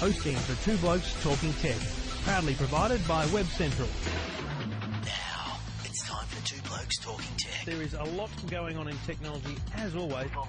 hosting for Two Blokes Talking Tech, proudly provided by Web Central. Now, it's time for Two Blokes Talking Tech. There is a lot going on in technology, as always. All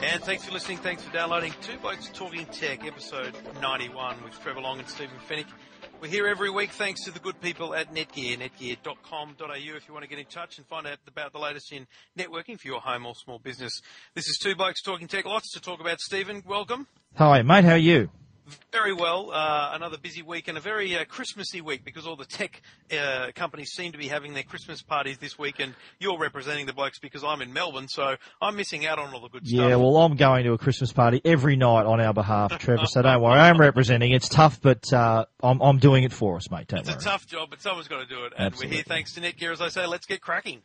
And thanks for listening. Thanks for downloading Two Blokes Talking Tech, episode 91 with Trevor Long and Stephen Fenech. We're here every week thanks to the good people at Netgear, netgear.com.au if you want to get in touch and find out about the latest in networking for your home or small business. This is Two Blokes Talking Tech. Lots to talk about. Stephen, welcome. Hi, mate. How are you? Very well. Uh, another busy week and a very uh, Christmassy week because all the tech uh, companies seem to be having their Christmas parties this week, and you're representing the blokes because I'm in Melbourne, so I'm missing out on all the good Yeah, stuff. Yeah, well, I'm going to a Christmas party every night on our behalf, Trevor. So don't worry. I'm representing. It's tough, but uh, I'm I'm doing it for us, mate. Don't It's a tough job, but someone's got to do it. And we're here thanks to Netgear, as I say. Let's get cracking.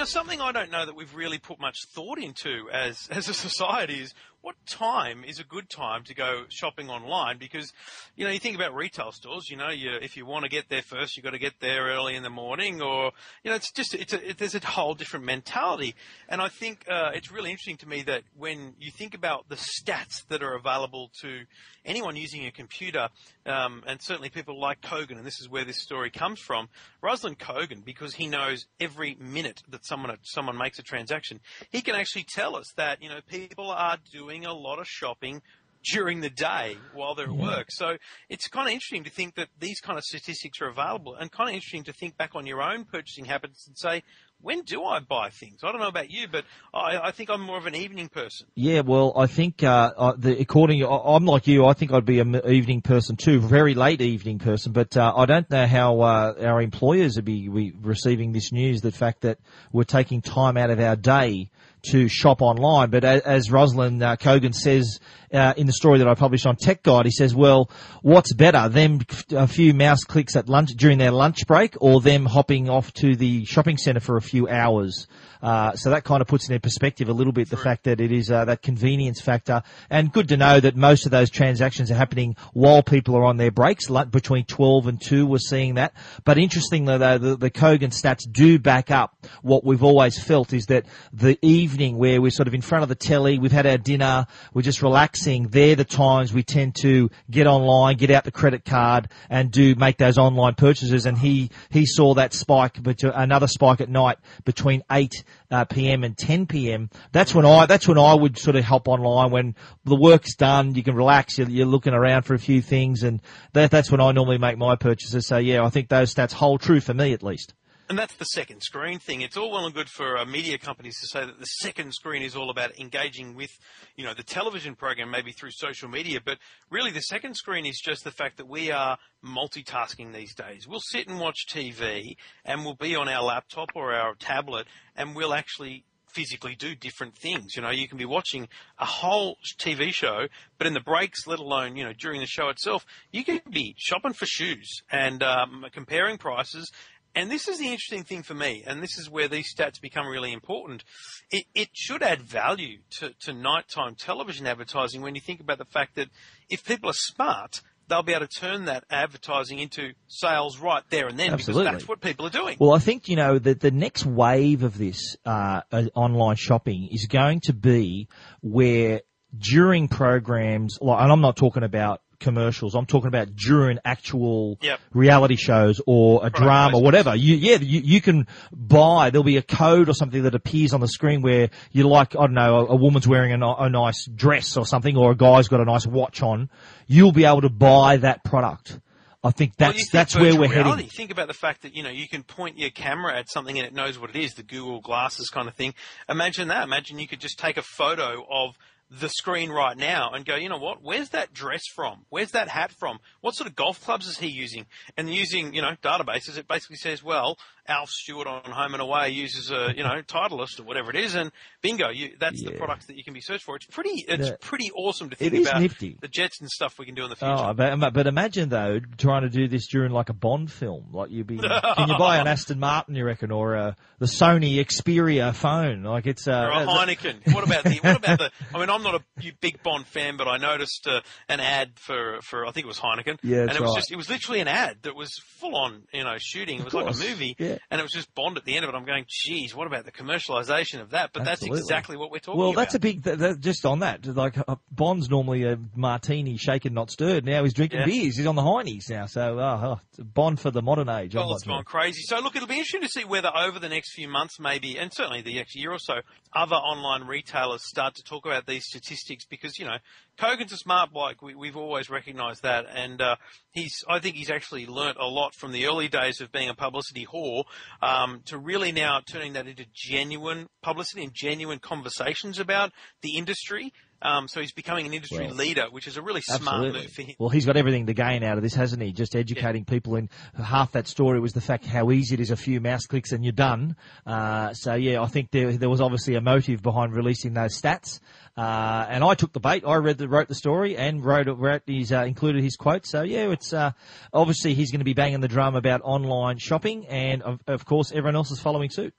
Now, something I don't know that we've really put much thought into as, as a society is what time is a good time to go shopping online? Because, you know, you think about retail stores, you know, you, if you want to get there first, you've got to get there early in the morning or, you know, it's just, it's a, it, there's a whole different mentality. And I think, uh, it's really interesting to me that when you think about the stats that are available to anyone using a computer, um, and certainly people like Kogan, and this is where this story comes from, Ruslan Kogan, because he knows every minute that someone, someone makes a transaction, he can actually tell us that, you know, people are doing a lot of shopping during the day while they're at work. So it's kind of interesting to think that these kind of statistics are available and kind of interesting to think back on your own purchasing habits and say, when do I buy things? I don't know about you, but I, I think I'm more of an evening person. Yeah, well, I think uh, uh, the, according, I'm like you. I think I'd be an evening person too, very late evening person. But uh, I don't know how uh, our employers would be we, receiving this news. The fact that we're taking time out of our day to shop online. But as, as Ruslan uh, Kogan says uh, in the story that I published on Tech Guide, he says, "Well, what's better, them a few mouse clicks at lunch during their lunch break, or them hopping off to the shopping centre for a few hours?" Uh, so that kind of puts in their perspective a little bit the fact that it is uh, that convenience factor, and good to know that most of those transactions are happening while people are on their breaks, like between 12 and 2. We're seeing that. But interestingly, though, the, the Kogan stats do back up what we've always felt is that the evening where we're sort of in front of the telly, we've had our dinner, we're just relaxing. They're the times we tend to get online, get out the credit card, and do make those online purchases. And he he saw that spike, but uh, another spike at night between eight uh, p.m. and 10 p.m. That's when I that's when I would sort of hop online when the work's done. You can relax. You're, you're looking around for a few things, and that, that's when I normally make my purchases. So yeah, I think those stats hold true for me at least. And that's the second screen thing. It's all well and good for uh, media companies to say that the second screen is all about engaging with, you know, the television program, maybe through social media. But really, the second screen is just the fact that we are multitasking these days. We'll sit and watch TV, and we'll be on our laptop or our tablet, and we'll actually physically do different things. You know, you can be watching a whole TV show, but in the breaks, let alone, you know, during the show itself, you can be shopping for shoes and um, comparing prices. And this is the interesting thing for me, and this is where these stats become really important. It, it should add value to, to nighttime television advertising when you think about the fact that if people are smart, they'll be able to turn that advertising into sales right there and then Absolutely. because that's what people are doing. Well, I think you know that the next wave of this uh, uh, online shopping is going to be where during programs, like, and I'm not talking about commercials. I'm talking about during actual Yep. reality shows or a drama, placements. whatever. You, yeah, you, you can buy. There'll be a code or something that appears on the screen where you like. I don't know, a, a woman's wearing a, a nice dress or something, or a guy's got a nice watch on. You'll be able to buy that product. I think that's you think that's where we're reality. heading. Think about the fact that you know you can point your camera at something and it knows what it is, the Google Glasses kind of thing. Imagine that. Imagine you could just take a photo of the screen right now and go, you know what? Where's that dress from? Where's that hat from? What sort of golf clubs is he using? And using, you know, databases, it basically says, well, Alf Stewart on Home and Away uses a, you know, Titleist or whatever it is, and bingo, you, that's the Yeah. products that you can be searched for. It's pretty, it's Yeah. pretty awesome to think about nifty. the Jets and stuff we can do in the future. Oh, but, but imagine though trying to do this during like a Bond film. Like you'd be, can you buy an Aston Martin? You reckon, or a, the Sony Xperia phone? Like it's uh, or a Heineken. What about the? What about the? I mean, I'm not a big Bond fan, but I noticed uh, an ad for for I think it was Heineken. Yeah, and it was right. just it was literally an ad that was full on you know shooting. It was like a movie, yeah. And it was just Bond at the end of it. I'm going, geez, what about the commercialization of that? But Absolutely. that's exactly what we're talking Well, about. Well, that's a big. Th- th- just on that, like uh, Bond's normally a martini, shaken not stirred. Now he's drinking Yeah. beers. He's on the Heinies now. So uh, oh, Bond for the modern age. Well, it's gone crazy. So look, it'll be interesting to see whether over the next few months, maybe, and certainly the next year or so, other online retailers start to talk about these statistics because you know Kogan's a smart bloke. We, we've always recognised that, and uh, he's. I think he's actually learnt a lot from the early days of being a publicity whore um, to really now turning that into genuine publicity and genuine conversations about the industry. Um, so he's becoming an industry Well, leader, which is a really smart Absolutely. move for him. Well, he's got everything to gain out of this, hasn't he? Just educating people. In half that story was the fact how easy it is. A few mouse clicks and you're done. Uh, so yeah, I think there there was obviously a motive behind releasing those stats. Uh, and I took the bait. I read the, wrote the story and wrote, wrote his, uh, included his quote. So yeah, it's, uh, obviously he's going to be banging the drum about online shopping and of, of course everyone else is following suit.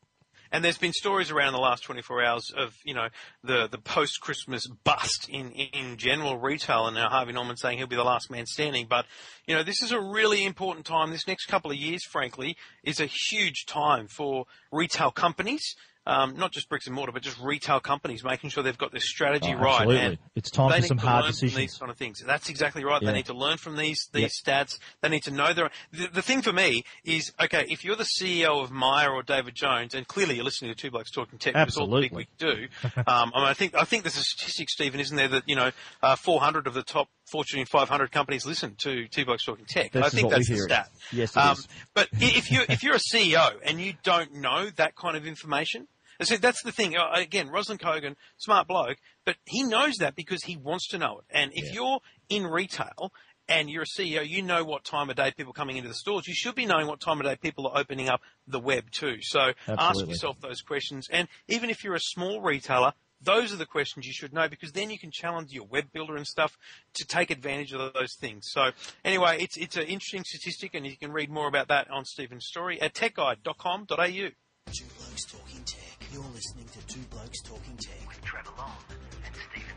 And there's been stories around the last 24 hours of, you know, the, the post-Christmas bust in, in general retail and now Harvey Norman saying he'll be the last man standing. But, you know, this is a really important time. This next couple of years, frankly, is a huge time for retail companies. Um, not just bricks and mortar, but just retail companies making sure they've got their strategy Oh, right. absolutely. And It's time they for need some to hard learn from decisions. These kind of things. That's exactly right. Yeah. They need to learn from these these stats. They need to know their. The, the thing for me is okay. If you're the CEO of Myer or David Jones, and clearly you're listening to Two Blokes Talking Tech, because all the big we do. Um, I mean, I think I think there's a statistic, Stephen, isn't there, that you know, uh, 400 of the top Fortune 500 companies listen to Blokes Talking Tech. This I think that's the stat. Yes, it um. But if you if you're a CEO and you don't know that kind of information, said that's the thing. Uh, Again, Ruslan Kogan, smart bloke, but he knows that because he wants to know it. And if you're in retail and you're a CEO, you know what time of day people are coming into the stores. You should be knowing what time of day people are opening up the web too. So ask yourself those questions. And even if you're a small retailer, those are the questions you should know because then you can challenge your web builder and stuff to take advantage of those things. So anyway, it's it's an interesting statistic, and you can read more about that on Stephen's story at techguide.com.au. Two Blokes Talking Tech. You're listening to Two Blokes Talking Tech with Trevor Long and Stephen Fenech.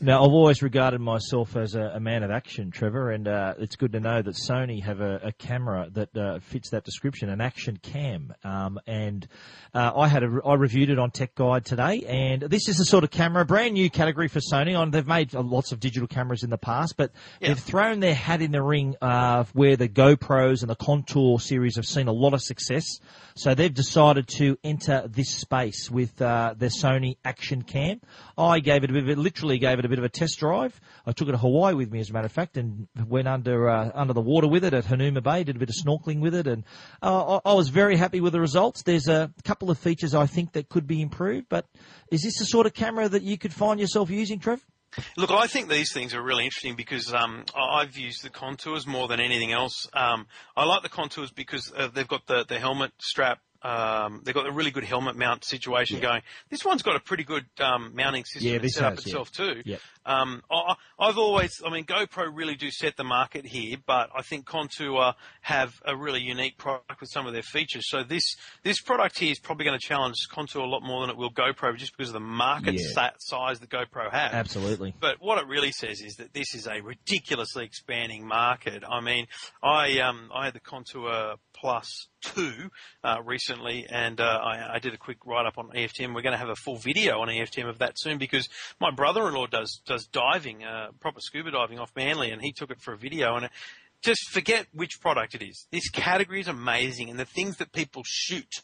Now, I've always regarded myself as a, a man of action, Trevor, and uh, it's good to know that Sony have a, a camera that uh, fits that description, an action cam. Um, and uh, I had a, I reviewed it on Tech Guide today, and this is the sort of camera, brand new category for Sony. On they've made uh, lots of digital cameras in the past, but Yeah. they've thrown their hat in the ring uh, where the GoPros and the Contour series have seen a lot of success. So they've decided to enter this space with uh, their Sony Action Cam. I gave it a bit of, literally gave it a bit of a test drive. I took it to Hawaii with me, as a matter of fact, and went under uh, under the water with it at Hanauma Bay. Did a bit of snorkeling with it, and uh, I, I was very happy with the results. There's a couple of features I think that could be improved, but is this the sort of camera that you could find yourself using, Trev? Look, I think these things are really interesting because um, I've used the contours more than anything else. Um, I like the contours because uh, they've got the, the helmet strap. Um, they've got a really good helmet mount situation going. This one's got a pretty good um, mounting system Yeah, set up has, yeah. itself too. Yep. Um, I, I've always, I mean, GoPro really do set the market here, but I think Contour have a really unique product with some of their features. So this this product here is probably going to challenge Contour a lot more than it will GoPro, just because of the market Yeah. size that GoPro has. Absolutely. But what it really says is that this is a ridiculously expanding market. I mean, I um, I had the Contour Plus two uh, recently, and uh, I, I did a quick write up on EFTM. We're going to have a full video on EFTM of that soon because my brother-in-law does does diving, uh, proper scuba diving off Manly, and he took it for a video and. Just forget which product it is. This category is amazing, and the things that people shoot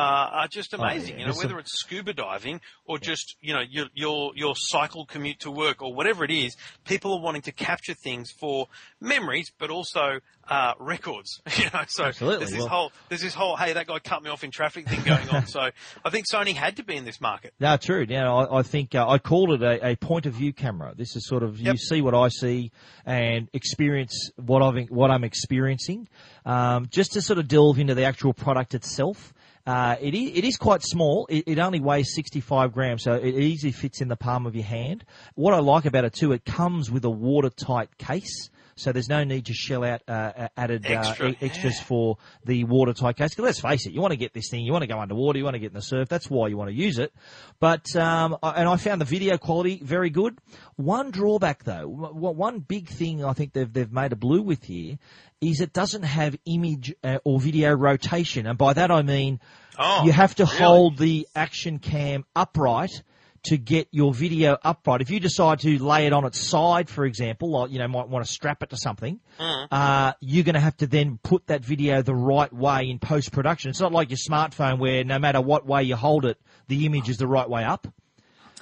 are just amazing. Oh, yeah. You know, whether it's scuba diving or just you know your your your cycle commute to work or whatever it is, people are wanting to capture things for memories, but also uh, records. You know, so Absolutely. there's this Well- whole there's this whole hey that guy cut me off in traffic thing going on. so I think Sony had to be in this market. No, true. Now, I, I think uh, I called it a, a point of view camera. This is sort of you see what I see and experience what I've what I'm experiencing. Um, just to sort of delve into the actual product itself. Uh, it, is, it is quite small. It, it only weighs 65 grams, so it easily fits in the palm of your hand. What I like about it too, it comes with a watertight case, so there's no need to shell out uh, added Extra, uh, e- extras yeah. for the watertight case. let's face it, you want to get this thing, you want to go underwater, you want to get in the surf. That's why you want to use it. But um, I- and I found the video quality very good. One drawback though, w- one big thing I think they've they've made a blue with here is it doesn't have image uh, or video rotation, and by that I mean Oh, you have to really? hold the action cam upright to get your video upright. If you decide to lay it on its side, for example, or you know might want to strap it to something, Mm. uh, you're going to have to then put that video the right way in post production. It's not like your smartphone where no matter what way you hold it, the image is the right way up.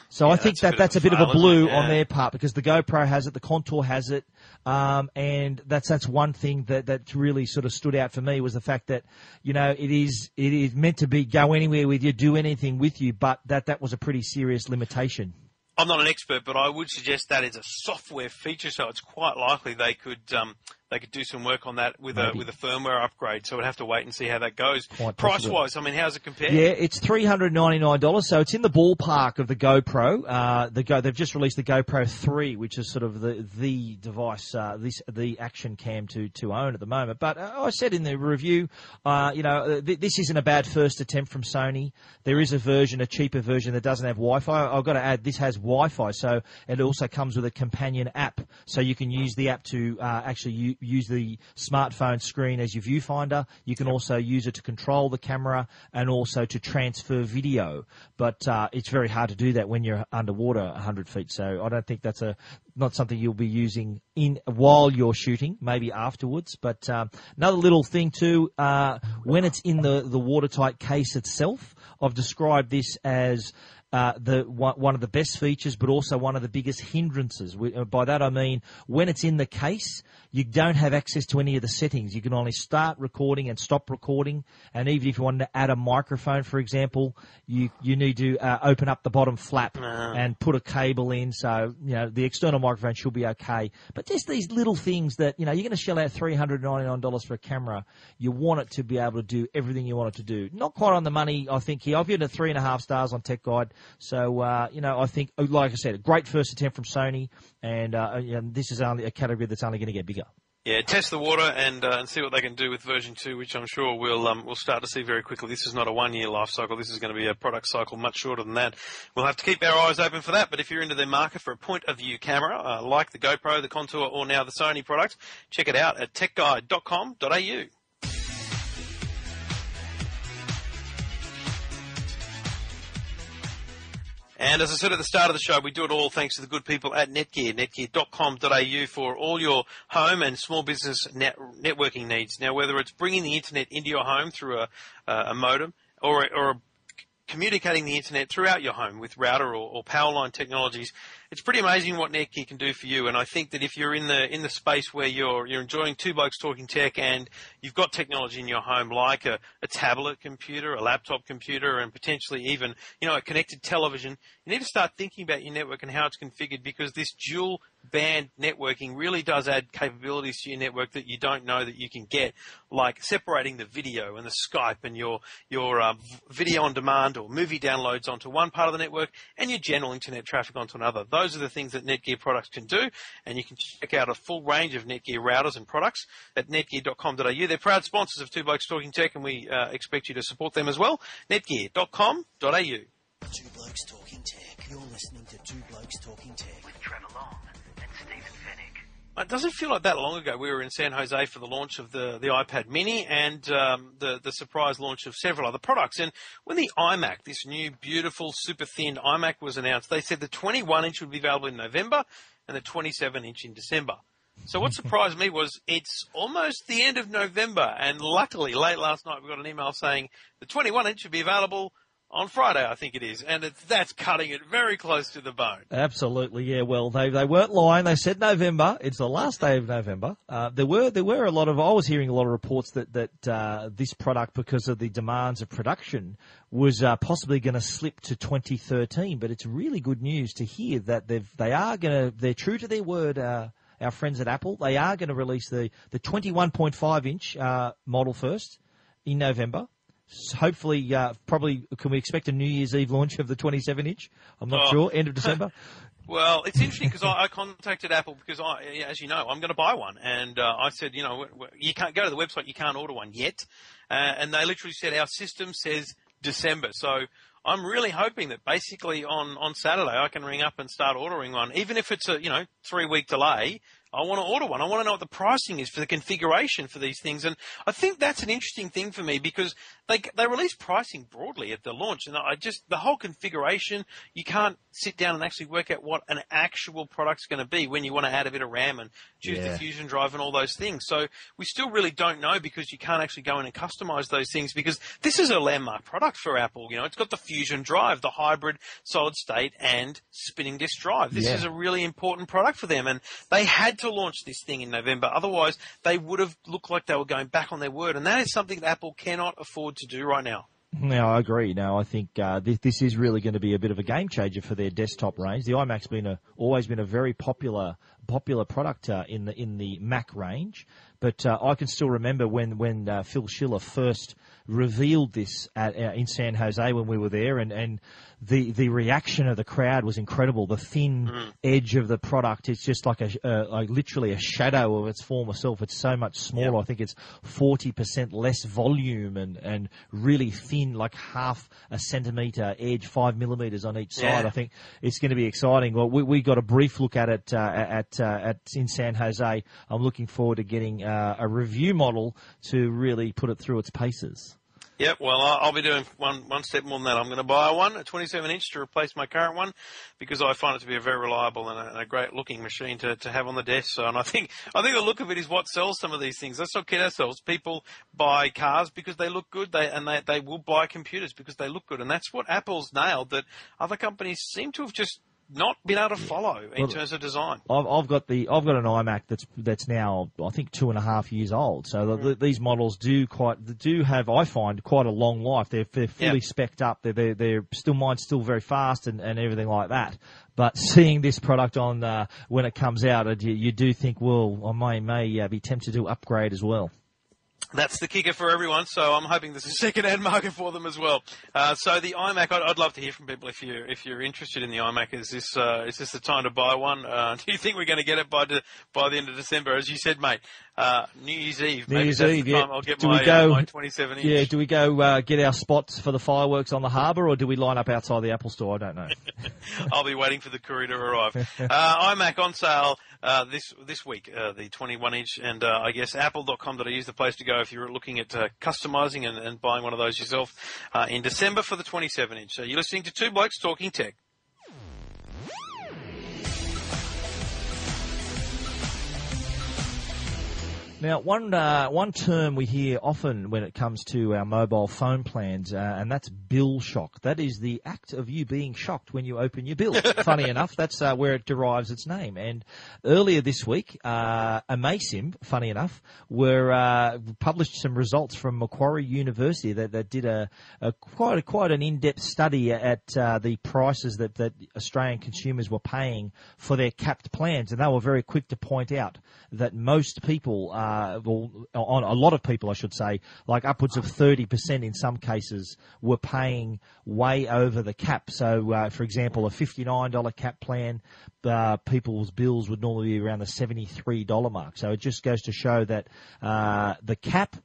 So I think that's that bit that's a a bit of a blue it? on their part because the GoPro has it, the Contour has it, um, and that's that's one thing that that really sort of stood out for me was the fact that you know it is it is meant to be go anywhere with you, do anything with you, but that that was a pretty serious limitation. I'm not an expert, but I would suggest that is a software feature, so it's quite likely they could um, they could do some work on that with a with a firmware upgrade. So we'd have to wait and see how that goes. Quite Price possibly. wise, I mean, how's it compare? Yeah, it's three hundred ninety nine dollars, so it's in the ballpark of the GoPro. Uh, the Go, they've just released the GoPro three, which is sort of the the device, uh, this the action cam to to own at the moment. But uh, I said in the review, uh, you know, uh, th- this isn't a bad first attempt from Sony. There is a version, a cheaper version that doesn't have Wi-Fi. I've got to add, this has Wi-Fi, so it also comes with a companion app, so you can use the app to uh, actually u- use the smartphone screen as your viewfinder. You can also use it to control the camera and also to transfer video. But uh, it's very hard to do that when you're underwater 100 feet. So I don't think that's a not something you'll be using in while you're shooting, maybe afterwards. But um, another little thing too, uh, when it's in the the watertight case itself, I've described this as uh, the one, of the best features, but also one of the biggest hindrances. We- uh, By that I mean when it's in the case, you don't have access to any of the settings. You can only start recording and stop recording, and even if you wanted to add a microphone, for example, you you need to uh, open up the bottom flap and put a cable in. So you know the external microphone should be okay. But just these little things that you know you're going to shell out three hundred ninety nine dollars for a camera. You want it to be able to do everything you want it to do. Not quite on the money, I think. Here I've given it three and a half stars on Tech Guide. So uh, you know I think, like I said, a great first attempt from Sony, and uh, know, this is only a category that's only going to get bigger. Yeah, test the water and uh, and see what they can do with version two, which I'm sure we'll um, we'll start to see very quickly. This is not a one year life cycle. This is going to be a product cycle much shorter than that. We'll have to keep our eyes open for that. But if you're into the market for a point of view camera, uh, like the GoPro, the Contour, or now the Sony product, check it out at techguide.com.au. And as I said at the start of the show, we do it all thanks to the good people at Netgear, netgear.com.au for all your home and small business net, networking needs. Now, whether it's bringing the internet into your home through a, a modem or, or communicating the internet throughout your home with router or, or power line technologies, it's pretty amazing what Netgear can do for you. And I think that if you're in the in the space where you're you're enjoying two blokes talking tech and you've got technology in your home like a, a tablet computer, a laptop computer, and potentially even you know a connected television, you need to start thinking about your network and how it's configured because this dual band networking really does add capabilities to your network that you don't know that you can get, like separating the video and the Skype and your your uh, video on demand or movie downloads onto one part of the network and your general internet traffic onto another. Those are the things that Netgear products can do, and you can check out a full range of Netgear routers and products at netgear.com.au. They're proud sponsors of Two Blokes Talking Tech, and we uh, expect you to support them as well. Netgear.com.au. Two Blokes Talking Tech. You're listening to Two Blokes Talking Tech with Trevor Long and Stephen Fenech. It doesn't feel like that long ago. We were in San Jose for the launch of the, the iPad Mini and um, the the surprise launch of several other products. And when the iMac, this new beautiful super thin iMac, was announced, they said the 21 inch would be available in November and the 27 inch in December. So what surprised me was it's almost the end of November, and luckily, late last night we got an email saying the 21 inch would be available on Friday, I think it is, and that's cutting it very close to the bone. Absolutely, yeah. Well, they they weren't lying. They said November. It's the last day of November. Uh, there were there were a lot of. I was hearing a lot of reports that that uh, this product, because of the demands of production, was uh, possibly going to slip to 2013. But it's really good news to hear that they've they are going to they're true to their word. Uh, our friends at Apple, they are going to release the the 21.5 inch uh, model first in November hopefully, uh, probably, can we expect a New Year's Eve launch of the 27 inch? I'm not Oh. sure. End of December. Well, it's interesting because I, I contacted Apple because I, as you know, I'm going to buy one, and uh, I said, you know, w- w- you can't go to the website, you can't order one yet, uh, and they literally said our system says December. So I'm really hoping that basically on on Saturday I can ring up and start ordering one, even if it's a you know three week delay. I want to order one. I want to know what the pricing is for the configuration for these things, and I think that's an interesting thing for me because they they release pricing broadly at the launch, and I just the whole configuration you can't sit down and actually work out what an actual product's going to be when you want to add a bit of RAM and choose Yeah. the Fusion drive and all those things. So we still really don't know because you can't actually go in and customize those things because this is a landmark product for Apple. You know, it's got the Fusion drive, the hybrid solid state and spinning disk drive. This Yeah. is a really important product for them and they had to launch this thing in November. Otherwise they would have looked like they were going back on their word and that is something that Apple cannot afford to do right now. No, I agree. No, I think uh, this, this is really going to be a bit of a game changer for their desktop range. The iMac's been a, always been a very popular popular product uh, in the in the Mac range, but uh, I can still remember when when uh, Phil Schiller first revealed this at, uh, in San Jose when we were there, and, and the the reaction of the crowd was incredible. The thin edge of the product, it's just like a uh, like literally a shadow of its former self. It's so much smaller. I think it's forty percent less volume and and really thin, like half a centimeter edge, five millimeters on each side. Yeah. I think it's going to be exciting. Well, we, we got a brief look at it uh, at uh, at in San Jose. I'm looking forward to getting uh, a review model to really put it through its paces. Yep. Well, I'll be doing one one step more than that. I'm going to buy one, a 27 inch, to replace my current one, because I find it to be a very reliable and a, and a great looking machine to, to have on the desk. So, and I think I think the look of it is what sells some of these things. Let's not kid ourselves. People buy cars because they look good, they and they they will buy computers because they look good, and that's what Apple's nailed. That other companies seem to have just not been able to follow in Well, terms of design. I've, I've got the I've got an iMac that's that's now I think two and a half years old. So the, the, these models do quite do have I find quite a long life. They're they're fully Yeah. specced up. They're they're, they're still mine's still very fast and, and everything like that. But seeing this product on uh, when it comes out, uh, you, you do think, well, I may may uh, be tempted to upgrade as well. That's the kicker for everyone, so I'm hoping there's a second-hand market for them as well. Uh, so the iMac, I'd, I'd love to hear from people if you if you're interested in the iMac. Is this uh, is this the time to buy one? Uh, do you think we're going to get it by de- by the end of December, as you said, mate? Uh, New Year's Eve. New Year's Eve, yeah. I'll get Do my, we go- uh, my 27 inch. Yeah, do we go uh, get our spots for the fireworks on the harbour, or do we line up outside the Apple Store? I don't know. I'll be waiting for the courier to arrive. Uh, iMac on sale uh, this this week, uh, the 21 inch, and uh, I guess Apple.com.au is the place to go if you're looking at uh, customizing and, and buying one of those yourself uh, in December for the 27 inch. So you're listening to Two Blokes Talking Tech. Now, one uh, one term we hear often when it comes to our mobile phone plans, uh, and that's bill shock. That is the act of you being shocked when you open your bill. Funny enough, that's uh, where it derives its name. And earlier this week, uh, Amaysim, funny enough, were uh, published some results from Macquarie University that, that did a, a quite a, quite an in-depth study at uh, the prices that, that Australian consumers were paying for their capped plans, and they were very quick to point out that most people, uh, well, on a lot of people, I should say, like upwards of thirty percent in some cases, were paying way over the cap. So, uh, for example, a fifty-nine dollar cap plan, uh, people's bills would normally be around the seventy-three dollar mark. So it just goes to show that uh, the cap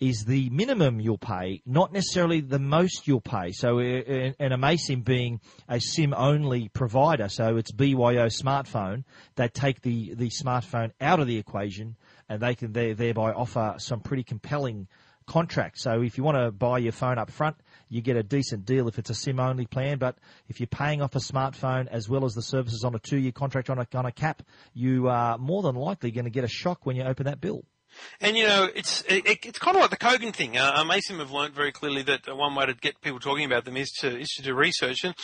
is the minimum you'll pay, not necessarily the most you'll pay. So, uh, and Amaysim being a SIM-only provider, so it's BYO smartphone, they take the, the smartphone out of the equation, and they can there- thereby offer some pretty compelling contracts. So if you want to buy your phone up front, you get a decent deal if it's a SIM only plan. But if you're paying off a smartphone as well as the services on a two year contract on a, on a cap, you are more than likely going to get a shock when you open that bill. And you know, it's it, it's kind of like the Kogan thing. Uh, Amaysim have learned very clearly that one way to get people talking about them is to is to do research. And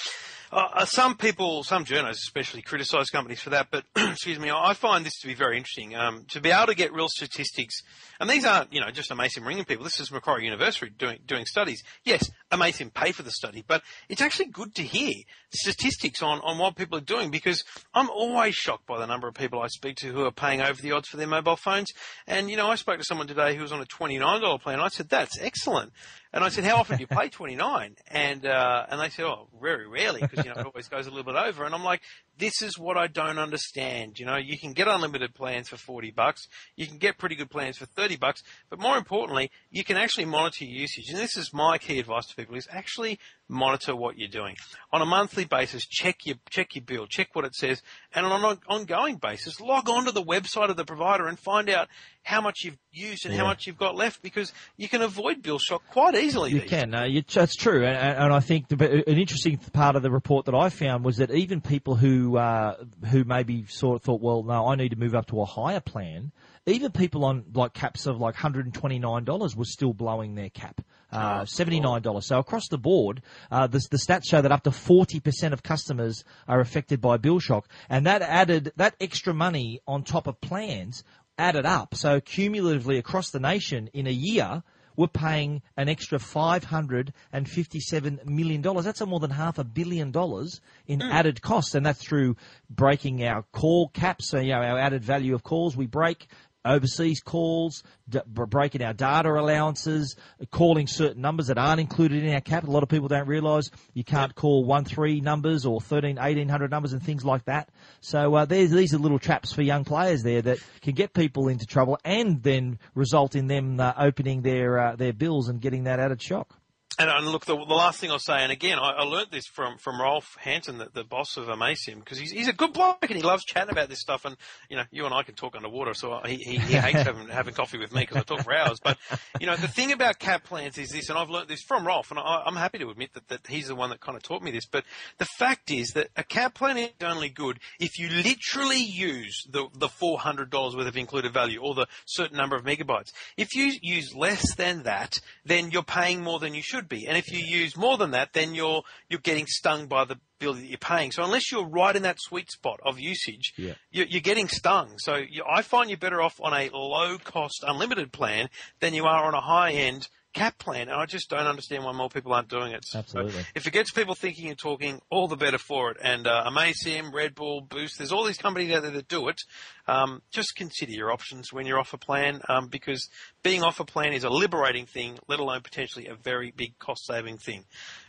uh, uh some people, some journalists especially, criticise companies for that. But excuse me, I find this to be very interesting. Um, to be able to get real statistics, and these aren't you know just Amaysim ringing people. This is Macquarie University doing doing studies. Yes, Amaysim pay for the study, but it's actually good to hear statistics on on what people are doing because I'm always shocked by the number of people I speak to who are paying over the odds for their mobile phones. And you know, I spoke to someone today who was on a twenty nine dollar plan. and I said that's excellent. And I said, how often do you pay 29? And, uh, and they said, oh, very rarely because, you know, it always goes a little bit over. And I'm like, this is what I don't understand. You know, you can get unlimited plans for 40 bucks. You can get pretty good plans for 30 bucks. But more importantly, you can actually monitor your usage. And this is my key advice to people is actually monitor what you're doing. On a monthly basis, check your, check your bill, check what it says. And on an ongoing basis, log on to the website of the provider and find out how much you've used and yeah. how much you've got left because you can avoid bill shock quite easily. You can. Uh, you, that's true. And, and, I think the, an interesting part of the report that I found was that even people who, uh, who maybe sort of thought, well, no, I need to move up to a higher plan, even people on like caps of like $129 were still blowing their cap. Uh, $79. So across the board, uh, the, the stats show that up to 40% of customers are affected by bill shock. And that added, that extra money on top of plans added up. So cumulatively across the nation in a year, we're paying an extra $557 million. That's a more than half a billion dollars in mm. added costs, and that's through breaking our call caps, so, you know, our added value of calls we break, overseas calls, d- breaking our data allowances, calling certain numbers that aren't included in our cap. A lot of people don't realise you can't call one three numbers or 13, 1800 numbers and things like that. So uh, there's these are little traps for young players there that can get people into trouble and then result in them uh, opening their uh, their bills and getting that added shock. And, and look, the, the, last thing I'll say, and again, I, I this from, from Rolf Hansen, the, the boss of Amaysim, because he's, he's a good bloke and he loves chatting about this stuff. And, you know, you and I can talk underwater, so he, he, he hates having, having coffee with me because I talk for hours. But, you know, the thing about cap plans is this, and I've learnt this from Rolf, and I, am happy to admit that, that he's the one that kind of taught me this. But the fact is that a cap plan is only good if you literally use the, the $400 worth of included value or the certain number of megabytes. If you use less than that, then you're paying more than you should be. And if you use more than that, then you're you're getting stung by the bill that you're paying. So unless you're right in that sweet spot of usage, yeah. you're, you're, getting stung. So you, I find you're better off on a low cost unlimited plan than you are on a high end cap plan, and I just don't understand why more people aren't doing it. Absolutely. So if it gets people thinking and talking, all the better for it. And uh, Amaysim, Red Bull, Boost, there's all these companies out there that do it. Um, just consider your options when you're off a plan, um, because being off a plan is a liberating thing, let alone potentially a very big cost-saving thing.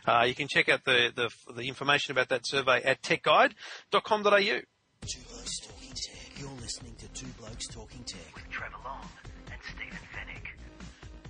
Uh, you can check out the, the, the information about that survey at techguide.com.au. Two Blokes Talking Tech. You're listening to Two Blokes Talking Tech with Trevor Long and Stephen Fenech.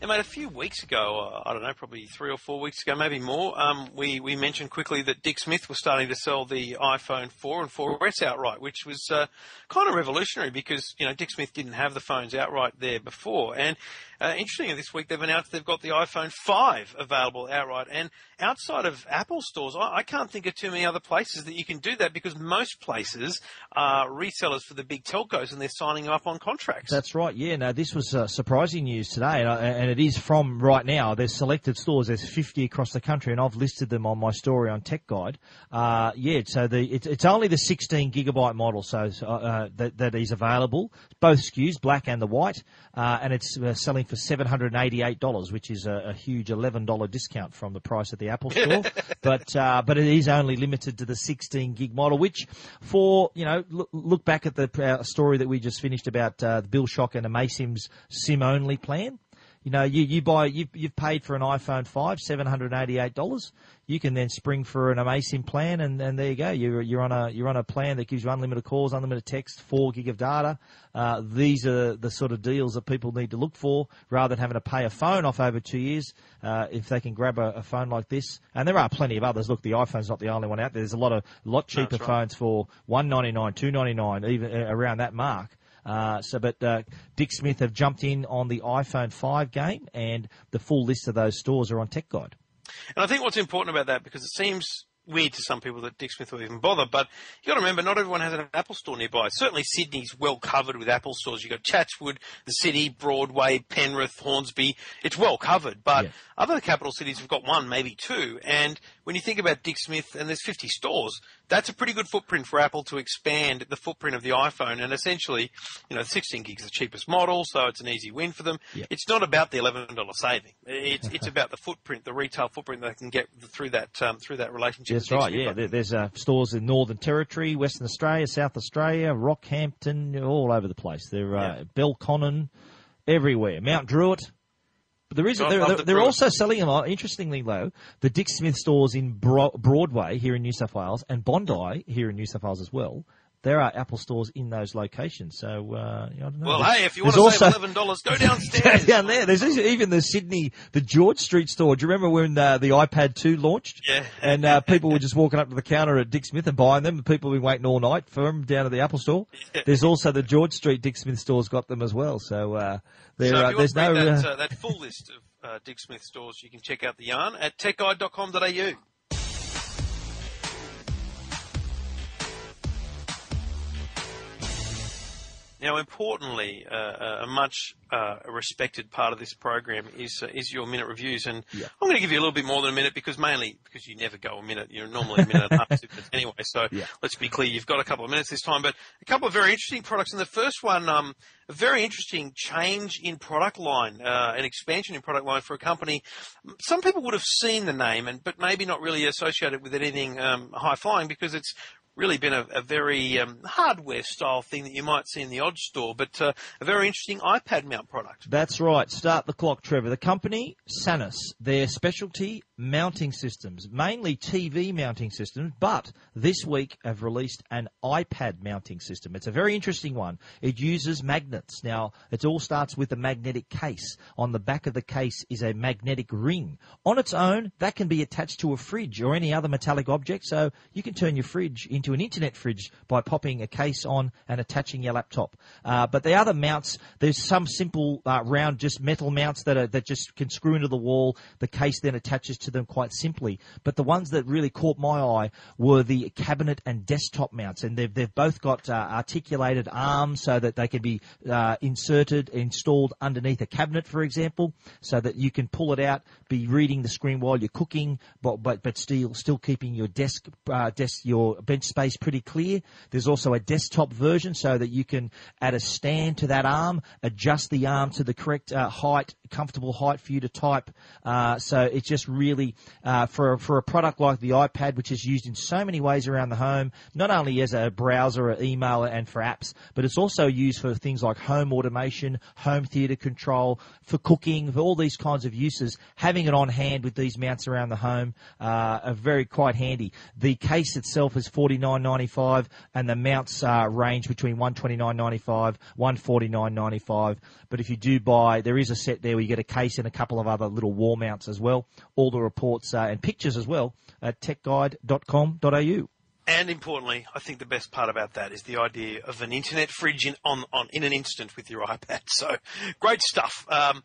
Yeah, mate, a few weeks ago, uh, I don't know, probably three or four weeks ago, maybe more, um, we, we mentioned quickly that Dick Smith was starting to sell the iPhone 4 and 4S outright, which was uh, kind of revolutionary because, you know, Dick Smith didn't have the phones outright there before. And uh, interestingly, this week they've announced they've got the iPhone 5 available outright. And outside of Apple stores, I, I, can't think of too many other places that you can do that because most places are resellers for the big telcos and they're signing up on contracts. That's right. Yeah. No, this was uh, surprising news today, and, uh, and, it is from right now. There's selected stores. There's 50 across the country, and I've listed them on my story on Tech Guide. Uh, yeah. So the it's, it's, only the 16 gigabyte model, so uh, that, that is available. Both SKUs, black and the white, uh, and it's selling for $788, which is a, a huge $11 discount from the price at the Apple Store. but, uh, but it is only limited to the 16 gig model, which for, you know, look, look back at the uh, story that we just finished about uh, Bill Shock and Amaysim's SIM only plan. You know, you, you buy, you've, you've paid for an iPhone 5, $788. You can then spring for an Amaysim plan and, and there you go. You're, you're on a, you're on a plan that gives you unlimited calls, unlimited text, 4 gig of data. Uh, these are the sort of deals that people need to look for rather than having to pay a phone off over two years. Uh, if they can grab a, a, phone like this, and there are plenty of others. Look, the iPhone's not the only one out there. There's a lot of, lot cheaper right. phones for 199 299 even uh, around that mark. Uh, so, but uh, Dick Smith have jumped in on the iPhone 5 game, and the full list of those stores are on Tech Guide. And I think what's important about that, because it seems weird to some people that Dick Smith will even bother, but you've got to remember, not everyone has an Apple store nearby. Certainly, Sydney's well covered with Apple stores. You've got Chatswood, the city, Broadway, Penrith, Hornsby. It's well covered, but Yeah. other capital cities have got one, maybe two. And when you think about Dick Smith, and there's 50 stores, that's a pretty good footprint for Apple to expand the footprint of the iPhone. And essentially, you know, 16 gigs is the cheapest model, so it's an easy win for them. Yeah. It's not about the $11 saving. It's it's about the footprint, the retail footprint they can get through that um, through that relationship. That's right. Smith. Yeah, there's uh, stores in Northern Territory, Western Australia, South Australia, Rockhampton, all over the place. They're uh. Belconnen, everywhere. Mount Druitt. But there is they're, they're, the they're also selling them. Interestingly, though, the Dick Smith stores in Bro- Broadway here in New South Wales and Bondi here in New South Wales as well. There are Apple stores in those locations. So uh, I don't know. Well, There's- hey, if you want to save also- eleven dollars, go downstairs. down there. There's even the Sydney, the George Street store. Do you remember when uh, the iPad 2 launched? Yeah. And uh, people were just walking up to the counter at Dick Smith and buying them. The people have been waiting all night for them down at the Apple store. There's also the George Street Dick Smith store's got them as well. So uh, there, So if uh, you there's no. that, uh, uh, that full list of uh, Dick Smith stores, you can check out the yarn at techguide.com.au. Now, importantly, uh, a much uh, respected part of this program is uh, is your minute reviews, and Yeah. I'm going to give you a little bit more than a minute because mainly because you never go a minute. You're normally a minute and a half two minutes anyway. So Yeah. let's be clear, you've got a couple of minutes this time, but a couple of very interesting products. And the first one, um, a very interesting change in product line, uh, an expansion in product line for a company. Some people would have seen the name, and but maybe not really associated with anything um, high flying because it's really been a, a very um, hardware style thing that you might see in the odd store, but uh, a very interesting iPad mount product. That's right. Start the clock, Trevor. The company, Sanus, their specialty mounting systems, mainly TV mounting systems, but this week have released an iPad mounting system. It's a very interesting one. It uses magnets. Now, it all starts with a magnetic case. On the back of the case is a magnetic ring. On its own, that can be attached to a fridge or any other metallic object, so you can turn your fridge an internet fridge by popping a case on and attaching your laptop. Uh, but the other mounts, there's some simple uh, round, just metal mounts that are that just can screw into the wall. The case then attaches to them quite simply. But the ones that really caught my eye were the cabinet and desktop mounts, and they've they've both got uh, articulated arms so that they can be uh, inserted, installed underneath a cabinet, for example, so that you can pull it out, be reading the screen while you're cooking, but but but still still keeping your desk uh, desk your bench space pretty clear. There's also a desktop version so that you can add a stand to that arm, adjust the arm to the correct uh, height, comfortable height for you to type. Uh, so it's just really uh, for for a product like the iPad, which is used in so many ways around the home, not only as a browser, or email, and for apps, but it's also used for things like home automation, home theater control, for cooking, for all these kinds of uses. Having it on hand with these mounts around the home uh, are very quite handy. The case itself is forty nine ninety five, and the mounts uh, range between one twenty nine ninety five, one forty nine ninety five. But if you do buy, there is a set there where you get a case and a couple of other little wall mounts as well. All the reports uh, and pictures as well at techguide.com.au. And importantly, I think the best part about that is the idea of an internet fridge in, on, on, in an instant with your iPad. So great stuff. Um,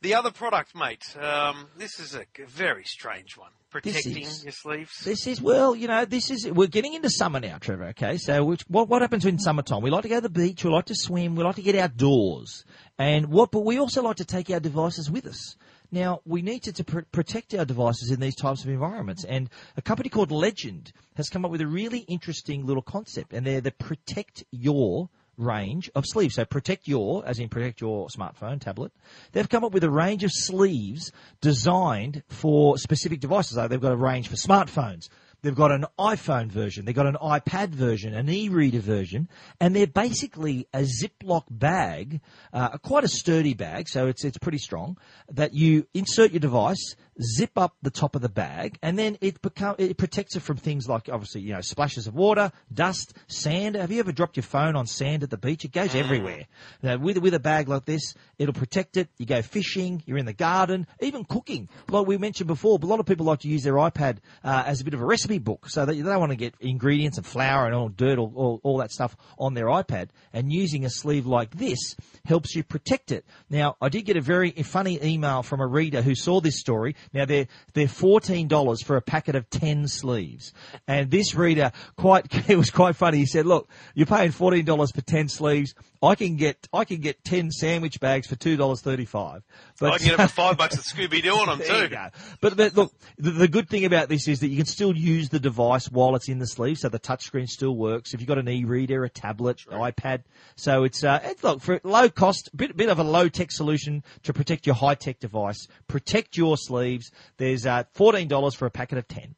the other product, mate, um, this is a very strange one. Protecting is- your sleeves. This is well, you know, this is we're getting into summer now, Trevor. Okay, so which, what what happens in summertime? We like to go to the beach, we like to swim, we like to get outdoors, and what? But we also like to take our devices with us. Now we need to, to pr- protect our devices in these types of environments, and a company called Legend has come up with a really interesting little concept, and they're the Protect Your range of sleeves. So protect your, as in protect your smartphone, tablet. They've come up with a range of sleeves designed for specific devices. So they've got a range for smartphones. They've got an iPhone version. They've got an iPad version, an e-reader version, and they're basically a Ziploc bag, uh, quite a sturdy bag, so it's it's pretty strong. That you insert your device, zip up the top of the bag, and then it become it protects it from things like obviously you know splashes of water, dust, sand. Have you ever dropped your phone on sand at the beach? It goes everywhere. Now, with with a bag like this, it'll protect it. You go fishing, you're in the garden, even cooking. Like we mentioned before, a lot of people like to use their iPad uh, as a bit of a recipe recipe book. So they, they don't want to get ingredients and flour and all dirt, all, all, all that stuff on their iPad. And using a sleeve like this helps you protect it. Now, I did get a very funny email from a reader who saw this story. Now, they're, they're $14 for a packet of 10 sleeves. And this reader quite, it was quite funny. He said, look, you're paying $14 for 10 sleeves. I can get, I can get 10 sandwich bags for $2.35. But I can get it for five bucks at Scooby Doo on them too. But, but look, the, the good thing about this is that you can still use the device while it's in the sleeve, so the touchscreen still works. If you've got an e-reader, a tablet, iPad, so it's uh, it's, look for low cost, bit bit of a low tech solution to protect your high tech device. Protect your sleeves. There's uh, fourteen dollars for a packet of ten.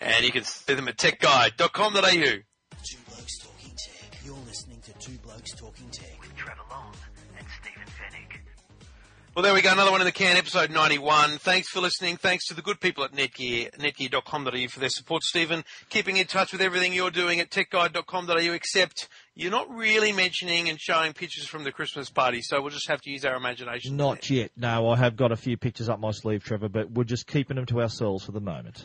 And you can see them at techguide.com.au. Two Blokes Talking Tech. You're listening to Two Blokes Talking Well, there we go. Another one in the can, episode 91. Thanks for listening. Thanks to the good people at Netgear, netgear.com.au for their support, Stephen. Keeping in touch with everything you're doing at techguide.com.au, except you're not really mentioning and showing pictures from the Christmas party, so we'll just have to use our imagination. Not yet. No, I have got a few pictures up my sleeve, Trevor, but we're just keeping them to ourselves for the moment.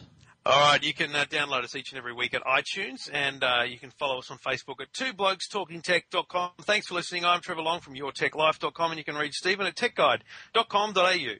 All right, you can uh, download us each and every week at iTunes, and uh, you can follow us on Facebook at twoblokestalkingtech.com. Thanks for listening. I'm Trevor Long from yourtechlife.com, and you can read Stephen at techguide.com.au.